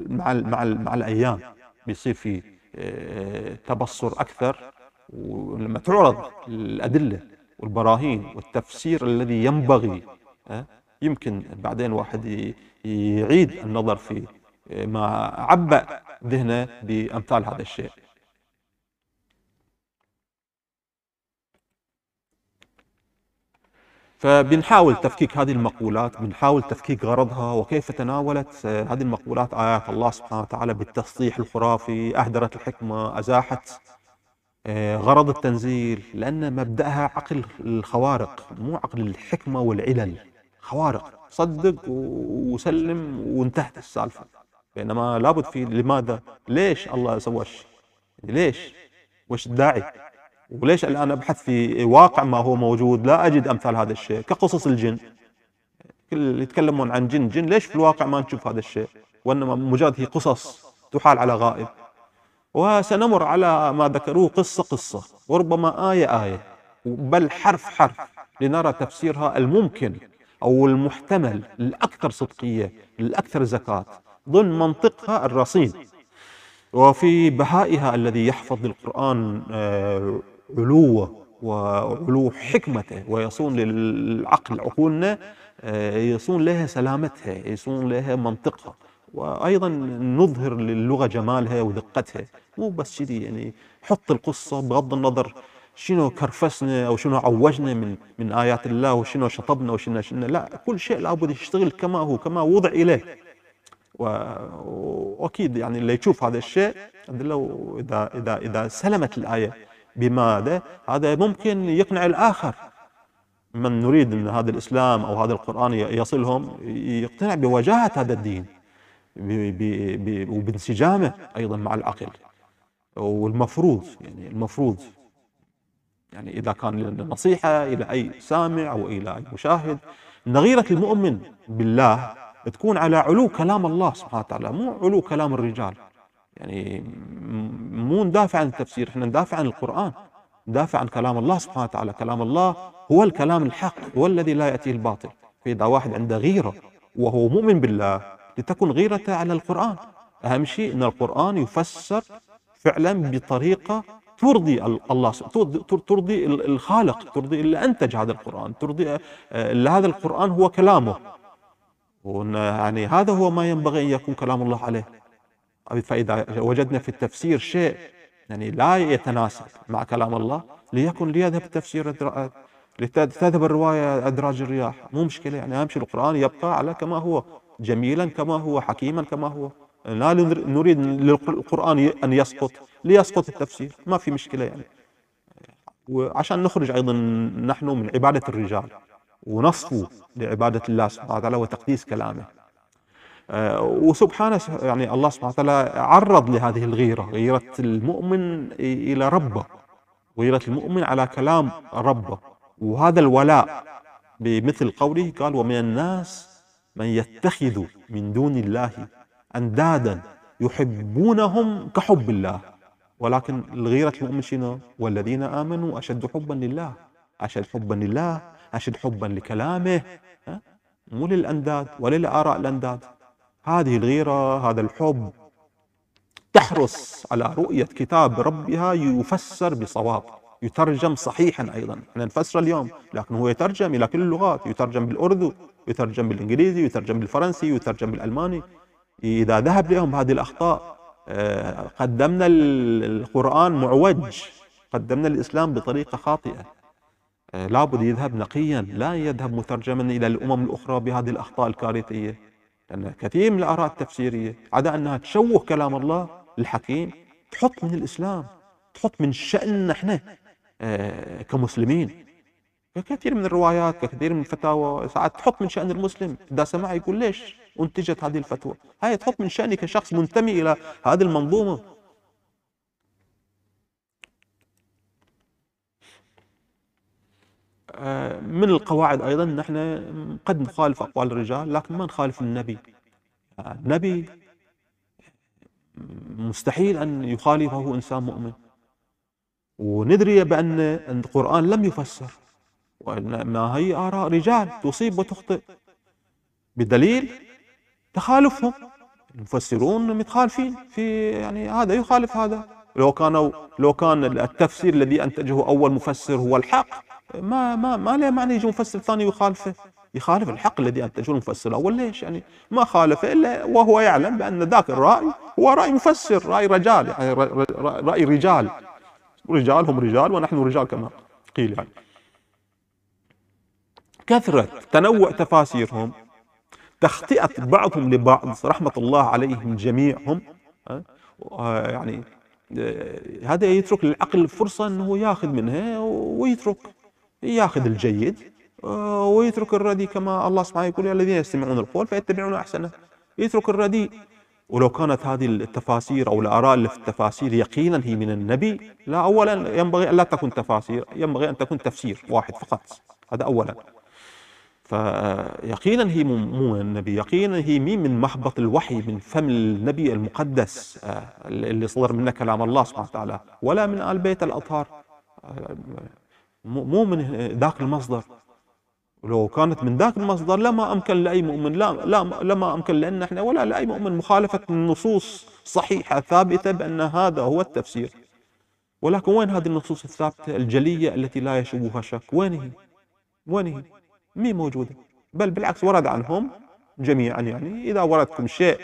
مع مع مع الأيام بيصير في آه، تبصر أكثر. ولما تعرض الأدلة والبراهين والتفسير الذي ينبغي يمكن بعدين واحد يعيد النظر في ما عبأ ذهنه بأمثال هذا الشيء. فبنحاول تفكيك هذه المقولات بنحاول تفكيك غرضها وكيف تناولت هذه المقولات آيات الله سبحانه وتعالى بالتصحيح الخرافي أهدرت الحكمة أزاحت آه، غرض التنزيل لأن مبدأها عقل الخوارق مو عقل الحكمة والعلل. خوارق صدق وسلم وانتهت السالفة. بينما لابد في لماذا؟ ليش الله سوى ليش؟ وش الداعي؟ وليش الآن أبحث في واقع ما هو موجود؟ لا أجد أمثال هذا الشيء كقصص الجن. كل يتكلمون عن جن جن ليش في الواقع ما نشوف هذا الشيء؟ وإنما مجرد هي قصص تحال على غائب. وسنمر على ما ذكروه قصة قصة وربما آية آية. بل حرف حرف لنرى تفسيرها الممكن. أو المحتمل الأكثر صدقية الأكثر زكاة ضمن منطقها الرصين. وفي بهائها الذي يحفظ القرآن آه، علوه وعلو حكمته ويصون للعقل عقولنا آه، يصون لها سلامتها يصون لها منطقها. وأيضا نظهر للغة جمالها ودقتها. مو بس كذي يعني حط القصة بغض النظر شنو كرفسنا أو شنو عوجنا من من آيات الله وشنو شطبنا وشنو شنو. لا كل شيء لابد يشتغل كما هو كما وضع إليه. وأكيد يعني اللي يشوف هذا الشيء لو اذا اذا إذا سلمت الآية بماذا هذا ممكن يقنع الآخر. من نريد أن هذا الإسلام أو هذا القرآن يصلهم يقتنع بوجاهة هذا الدين وبانسجامه أيضا مع العقل. والمفروض يعني المفروض يعني إذا كان نصيحة إلى أي سامع أو إلى أي مشاهد. نغيرة المؤمن بالله تكون على علو كلام الله سبحانه وتعالى مو علو كلام الرجال. يعني مو ندافع عن التفسير إحنا ندافع عن القرآن. ندافع عن كلام الله سبحانه وتعالى. كلام الله هو الكلام الحق هو الذي لا يأتيه الباطل. فإذا واحد عنده غيرة وهو مؤمن بالله لتكن غيرته على القرآن. أهم شيء أن القرآن يفسر فعلا بطريقة ترضي الله ترضي الخالق ترضي اللي أنتج هذا القرآن. ترضي آه، هذا القرآن هو كلامه. يعني هذا هو ما ينبغي أن يكون كلام الله عليه. فإذا وجدنا في التفسير شيء يعني لا يتناسب مع كلام الله ليكن ليذهب التفسير لتذهب الرواية أدراج الرياح. مو مشكلة يعني أهم شيء القرآن يبقى على كما هو جميلا كما هو حكيما كما هو. لا نريد للقرآن أن يسقط. ليسقط التفسير ما في مشكلة يعني. وعشان نخرج أيضا نحن من عبادة الرجال ونصفو لعبادة الله سبحانه وتعالى وتقديس كلامه. آه، وسبحانه يعني الله سبحانه وتعالى عرض لهذه الغيرة غيرة المؤمن إلى ربه غيرة المؤمن على كلام ربه. وهذا الولاء بمثل قوله قال ومن الناس من يتخذ من دون الله أندادا يحبونهم كحب الله. ولكن الغيرة المؤمن شنو والذين آمنوا أشد حبا لله أشد حبا لله أشد حبا لكلامه مو للأنداد ولا لآراء الأنداد. هذه الغيرة هذا الحب تحرص على رؤية كتاب ربها يفسر بصواب يترجم صحيحا أيضا. إحنا نفسر اليوم لكن هو يترجم إلى كل اللغات يترجم بالأردو يترجم بالإنجليزي يترجم بالفرنسي يترجم بالألماني. إذا ذهب لهم هذه الأخطاء قدمنا القرآن معوج قدمنا الإسلام بطريقة خاطئة. آه، لابد يذهب نقيا لا يذهب مترجما إلى الأمم الأخرى بهذه الأخطاء الكارثية. لأن كثير من الآراء التفسيرية عدا أنها تشوه كلام الله الحكيم تحط من الإسلام تحط من شأننا إحنا آه، كمسلمين. كثير من الروايات كثير من الفتاوى ساعات تحط من شأن المسلم. إذا سمع يقول ليش أنتجت هذه الفتوى؟ هاي تحط من شأني كشخص منتمي إلى هذه المنظومة. آه، من القواعد أيضا نحن قد نخالف أقوال الرجال لكن ما نخالف النبي. النبي مستحيل أن يخالفه إنسان مؤمن. وندري بأن القرآن لم يفسر. وإنما هي آراء رجال تصيب وتخطئ. بدليل تخالفهم. المفسرون متخالفين في يعني هذا يخالف هذا. لو كانوا لو كان التفسير الذي أنتجه أول مفسر هو الحق ما ما ما له معنى يجي مفسر ثاني يخالفه. يخالف الحق الذي أنتجه المفسر الأول. ليش؟ يعني ما خالفه إلا وهو يعلم بأن ذاك الرأي هو رأي مفسر رأي رجال يعني رأي رجال. رجال هم رجال ونحن رجال كما قيل يعني. كثرة تنوع تفاسيرهم تخطئة بعضهم لبعض رحمة الله عليهم جميعهم. يعني هذا يترك للعقل فرصة أنه ياخذ منها ويترك ياخذ الجيد ويترك الردي كما الله سبحانه يقول الذين يستمعون القول فيتبعون أحسنه. يترك الردي. ولو كانت هذه التفاسير أو الآراء اللي في التفاسير يقينا هي من النبي لا أولا ينبغي أن لا تكون تفاسير ينبغي أن تكون تفسير واحد فقط. هذا أولا. فيقينا هي مو من النبي يقينا هي مين من محبط الوحي من فم النبي المقدس آه، اللي صدر منه كلام الله سبحانه وتعالى ولا من آل بيت الأطهار. آه، مو من ذاك المصدر. ولو كانت من ذاك المصدر لما أمكن لأي مؤمن لا, لا لما أمكن لأن إحنا ولا لأي مؤمن مخالفة النصوص صحيحة ثابتة بأن هذا هو التفسير. ولكن وين هذه النصوص الثابتة الجلية التي لا يشوبها شك؟ وين هي وين هي مي موجودة. بل بالعكس ورد عنهم جميعا يعني إذا وردكم شيء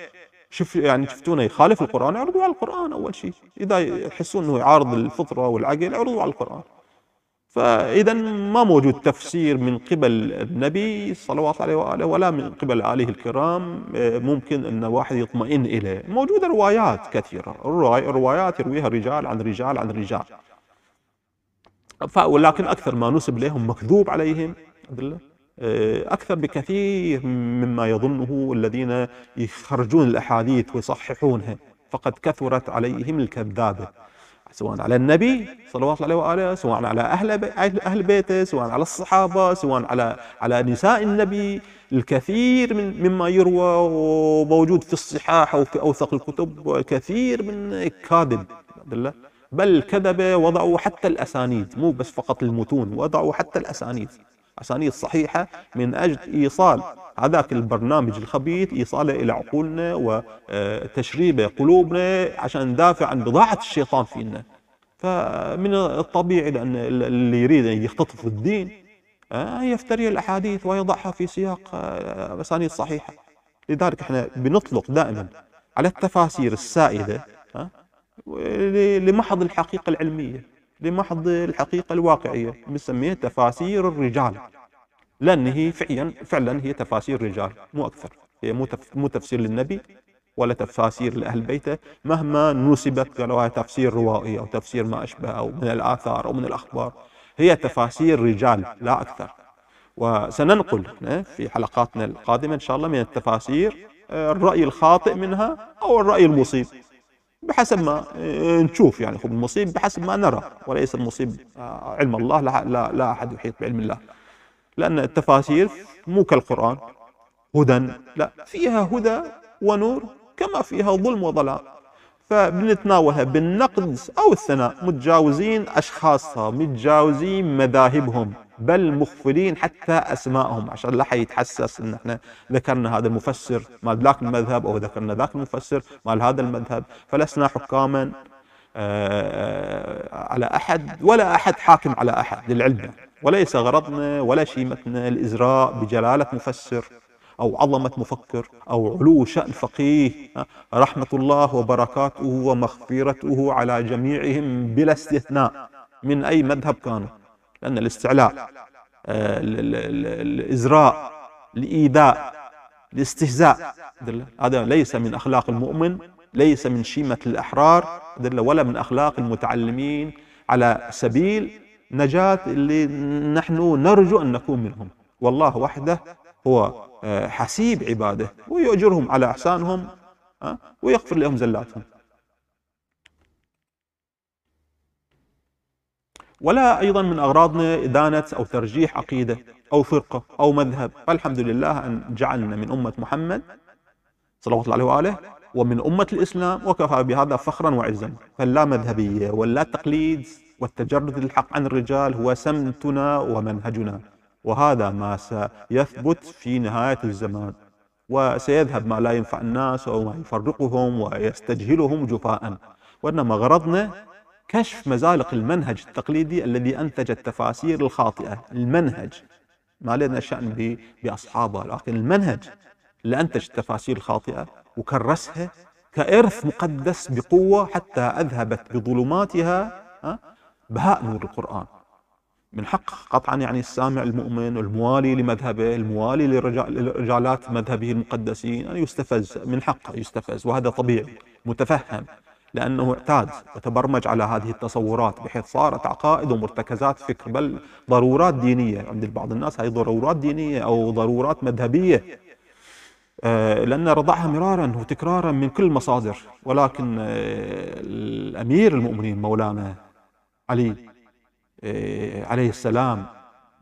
شوف يعني شفتونه يخالف القرآن اعرضوا على القرآن أول شيء. إذا يحسون أنه يعارض الفطرة والعقل اعرضوا على القرآن. فإذا ما موجود تفسير من قبل النبي الله عليه وآله ولا من قبل آله الكرام ممكن أن واحد يطمئن إليه. موجودة روايات كثيرة. الروايات يرويها رجال عن رجال عن رجال. ولكن أكثر ما نسب لهم مكذوب عليهم. أكثر بكثير مما يظنه الذين يخرجون الأحاديث ويصححونها فقد كثرت عليهم الكذابة سواء على النبي صلى الله عليه وآله سواء على أهل أهل بيته سواء على الصحابة سواء على على نساء النبي الكثير من مما يروى وموجود في الصحاح أو في أوثق الكتب كثير من كاذب بل كذب وضعوا حتى الأسانيد مو بس فقط المتون وضعوا حتى الأسانيد. أسانيد صحيحة من أجل إيصال هذاك البرنامج الخبيث إيصاله إلى عقولنا وتشريب قلوبنا عشان ندافع عن بضاعة الشيطان فينا. فمن الطبيعي لأن اللي يريد أن يختطف الدين آه، يفتري الأحاديث ويضعها في سياق آه، أسانيد صحيحة. لذلك إحنا بنطلق دائما على التفاسير السائدة آه، لمحض الحقيقة العلمية. لمحض الحقيقة الواقعية بنسميها تفاسير الرجال. لأن هي فعلا فعلا هي تفاسير رجال مو أكثر. هي مو تفسير للنبي ولا تفاسير لأهل بيته مهما نسبت قالوا تفسير روائي أو تفسير ما أشبه أو من الآثار أو من الأخبار. هي تفاسير رجال لا أكثر. وسننقل في حلقاتنا القادمة إن شاء الله من التفاسير الرأي الخاطئ منها أو الرأي المصيب. بحسب ما نشوف يعني. خب المصيب بحسب ما نرى وليس المصيب علم الله لا, لا, لا أحد يحيط بعلم الله. لأن التفاسير مو كالقرآن هدى لا فيها هدى ونور كما فيها ظلم وظلام فبنتناولها بالنقد أو الثناء متجاوزين أشخاصها متجاوزين مذاهبهم بل مخفلين حتى أسمائهم عشان لا يتحسس إن إحنا ذكرنا هذا المفسر مال ذاك المذهب أو ذكرنا ذاك المفسر مال هذا المذهب. فلسنا حكاما آه، على أحد ولا أحد حاكم على أحد للعلم. وليس غرضنا ولا شيمتنا الإزراء بجلالة مفسر. أو عظمة مفكر أو علو شأن فقيه رحمة الله وبركاته ومغفرته على جميعهم بلا استثناء. من أي مذهب كانوا؟ لأن الاستعلاء آه، الإزراء الإيذاء الاستهزاء هذا ليس من أخلاق المؤمن ليس من شيمة الأحرار ولا من أخلاق المتعلمين. على سبيل نجاة اللي نحن نرجو أن نكون منهم. والله وحده هو آه، حسيب عباده ويؤجرهم على إحسانهم ويغفر لهم زلاتهم. ولا أيضا من أغراضنا إدانة أو ترجيح عقيدة أو فرقة أو مذهب. فالحمد لله أن جعلنا من أمة محمد صلى الله عليه وآله ومن أمة الإسلام وكفى بهذا فخرا وعزا. فلا مذهبية ولا تقليد والتجرد للحق عن الرجال هو سمتنا ومنهجنا. وهذا ما سيثبت في نهاية الزمان وسيذهب ما لا ينفع الناس أو ما يفرقهم ويستجهلهم جفاء. وإنما غرضنا كشف مزالق المنهج التقليدي الذي أنتج التفاسير الخاطئة المنهج. ما لنا شأن بأصحابه لكن المنهج اللي أنتج التفاسير الخاطئة وكرسها كإرث مقدس بقوة حتى أذهبت بظلماتها بهاء نور القرآن. من حق قطعا يعني السامع المؤمن الموالي لمذهبه الموالي لرجالات مذهبه المقدسين أن يستفز من حقه يستفز وهذا طبيعي متفهم لأنه اعتاد وتبرمج على هذه التصورات بحيث صارت عقائد ومرتكزات فكر بل ضرورات دينية عند بعض الناس هي ضرورات دينية أو ضرورات مذهبية. آه، لأن رضعها مرارا وتكرارا من كل المصادر ولكن آه، الأمير المؤمنين مولانا علي عليه السلام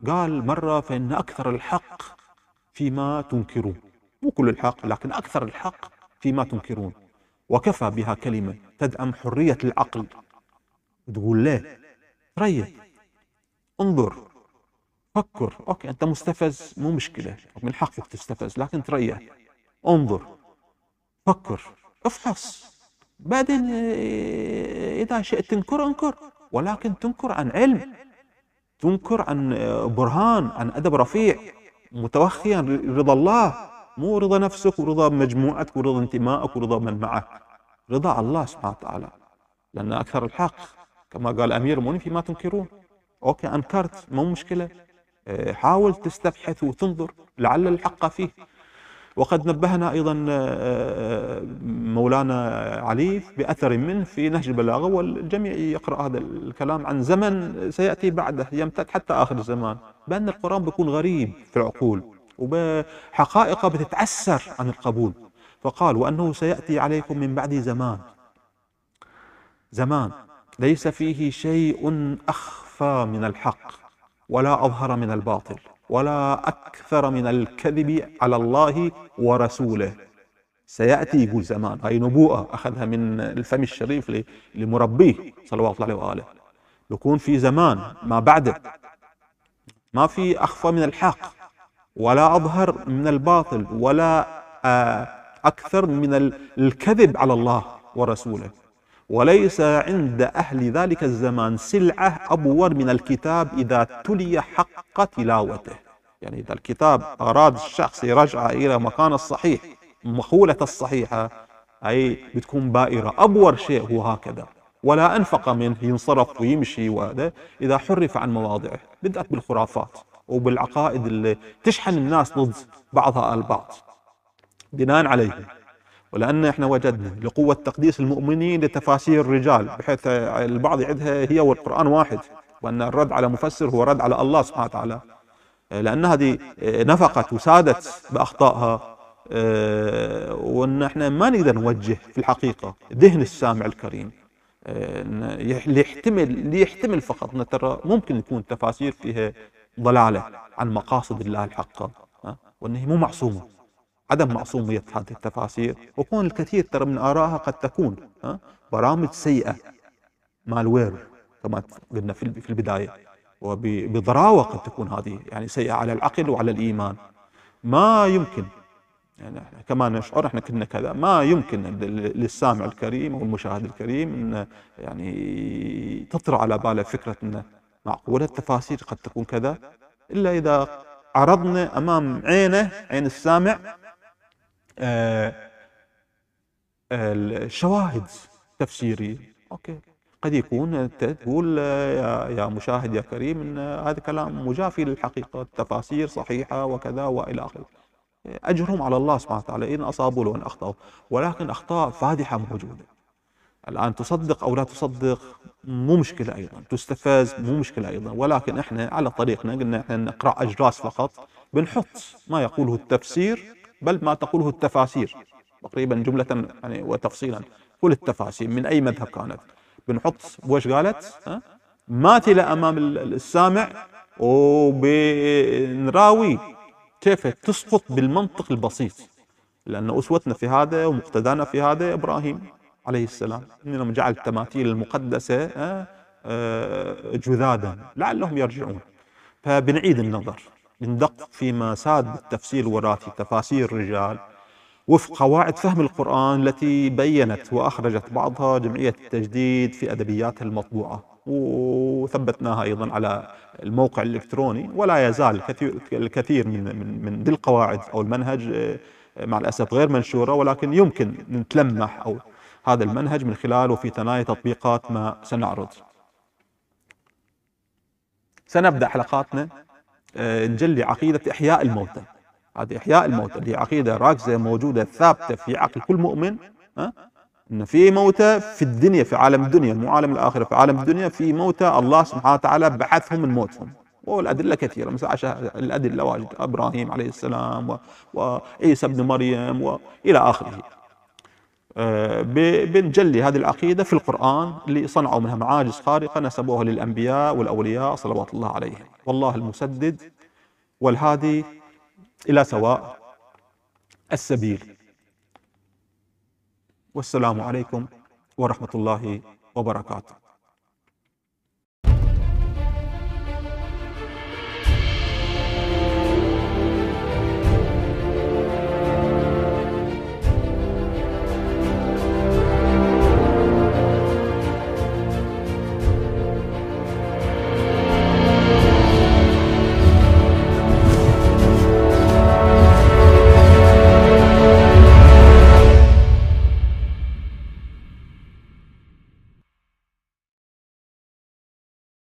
قال مرة فإن أكثر الحق فيما تنكرون. مو كل الحق لكن أكثر الحق فيما تنكرون. وكفى بها كلمة تدعم حرية العقل. تقول ليه ريح انظر فكر. أوكي أنت مستفز مو مشكلة. من حقك تستفز لكن تريح. انظر فكر افحص. بعدين آه، إذا شئت تنكر انكر. ولكن تنكر عن علم تنكر عن آه، برهان عن أدب رفيع متوخيا رضا الله مو رضا نفسك ورضا مجموعتك ورضا انتمائك ورضا من معك. رضا الله سبحانه وتعالى. لأن أكثر الحق كما قال أمير المؤمنين فيما تنكرون. أوكي أنكرت مو مشكلة. آه، حاول تستبحث وتنظر لعل الحق فيه. وقد نبهنا أيضا آه، مولانا علي بأثر منه في نهج البلاغة والجميع يقرأ هذا الكلام عن زمن سيأتي بعده يمتد حتى آخر الزمان. بأن القرآن بيكون غريب في العقول وبحقائق بتتعسر عن القبول. فقال وأنه سيأتي عليكم من بعد زمان. زمان ليس فيه شيء أخفى من الحق ولا أظهر من الباطل. ولا أكثر من الكذب على الله ورسوله. سيأتي زمان هاي نبوءة أخذها من الفم الشريف لمربيه صلوات الله عليه وآله. يكون في زمان ما بعده. ما في أخفى من الحق ولا أظهر من الباطل ولا آه، أكثر من الكذب على الله ورسوله. وليس عند أهل ذلك الزمان سلعة أبور من الكتاب إذا تلي حق تلاوته. يعني إذا الكتاب أراد الشخص يرجع إلى مكان الصحيح مخولة الصحيحة أي بتكون بائرة. أبور شيء هو هكذا. ولا أنفق منه ينصرف ويمشي وهذا. إذا حرف عن مواضعه بدأت بالخرافات وبالعقائد اللي تشحن الناس ضد بعضها البعض بناء عليه ولأن إحنا وجدنا لقوة تقديس المؤمنين لتفاسير الرجال بحيث البعض يعدها هي والقرآن واحد وأن الرد على مفسر هو رد على الله سبحانه وتعالى. لأن هذه نفقت وسادت بأخطائها آه، وإن إحنا ما نقدر نوجه في الحقيقة ذهن السامع الكريم. ليحتمل ليحتمل فقط إن ترى ممكن يكون تفاسير فيها ضلالة عن مقاصد الله الحقه وإن هي مو معصومة. عدم معصومية هذه التفاسير. وكون الكثير ترى من آرائها قد تكون برامج سيئة. مالوير كما قلنا في البداية. وبضراوه قد تكون هذه يعني سيئة على العقل وعلى الإيمان. ما يمكن يعني كما نشعر إحنا كنا كذا ما يمكن للسامع الكريم أو المشاهد الكريم إن يعني تطرى على باله فكرة انه معقولة التفاسير قد تكون كذا إلا إذا عرضنا أمام عينه عين السامع آه الشواهد تفسيرية. أوكي. قد يكون انت تقول يا مشاهد يا كريم إن هذا كلام مجافي للحقيقه التفاسير صحيحة وكذا وإلى آخره. أجرهم على الله سبحانه وتعالى إن أصابوا وان أخطأوا ولكن أخطاء فادحة موجودة. الآن تصدق أو لا تصدق مو مشكلة أيضا تستفز مو مشكلة أيضا ولكن إحنا على طريقنا قلنا إحنا نقرأ أجراس فقط بنحط ما يقوله التفسير بل ما تقوله التفاسير تقريبا جملة يعني وتفصيلا كل التفاسير من أي مذهب كانت. بنحط وش قالت؟ ماثله امام السامع وبنراوي كيف تسقط بالمنطق البسيط. لأن أسوتنا في هذا ومقتدانا في هذا إبراهيم عليه السلام. إنما جعل التماثيل المقدسة آه، جذادا لعلهم يرجعون. فبنعيد النظر. بندق فيما ساد بالتفسير الوراثي تفاسير الرجال وفق قواعد فهم القرآن التي بينت وأخرجت بعضها جمعية التجديد في أدبياتها المطبوعة. وثبتناها أيضا على الموقع الإلكتروني ولا يزال الكثير, الكثير من, من, من ذي القواعد أو المنهج آه، مع الأسف غير منشورة ولكن يمكن نتلمح أو هذا المنهج من خلاله في ثنايا تطبيقات ما سنعرض. سنبدأ حلقاتنا آه، نجلي عقيدة إحياء الموتى. هذه إحياء الموتى اللي عقيدة راكزة موجودة ثابتة في عقل كل مؤمن ها؟ إن في موتى في الدنيا في عالم الدنيا مو عالم الآخرة في عالم الدنيا في موتى الله سبحانه وتعالى بعثهم من موتهم. والأدلة كثيرة مثل الأدلة واجد إبراهيم عليه السلام وعيسى ابن مريم والى آخره. آه، بنجلي هذه العقيدة في القرآن اللي صنعوا منها معاجز خارقة نسبوها للأنبياء والأولياء صلوات الله عليهم. والله المسدد والهادي إلى سواء السبيل. والسلام عليكم ورحمة الله وبركاته.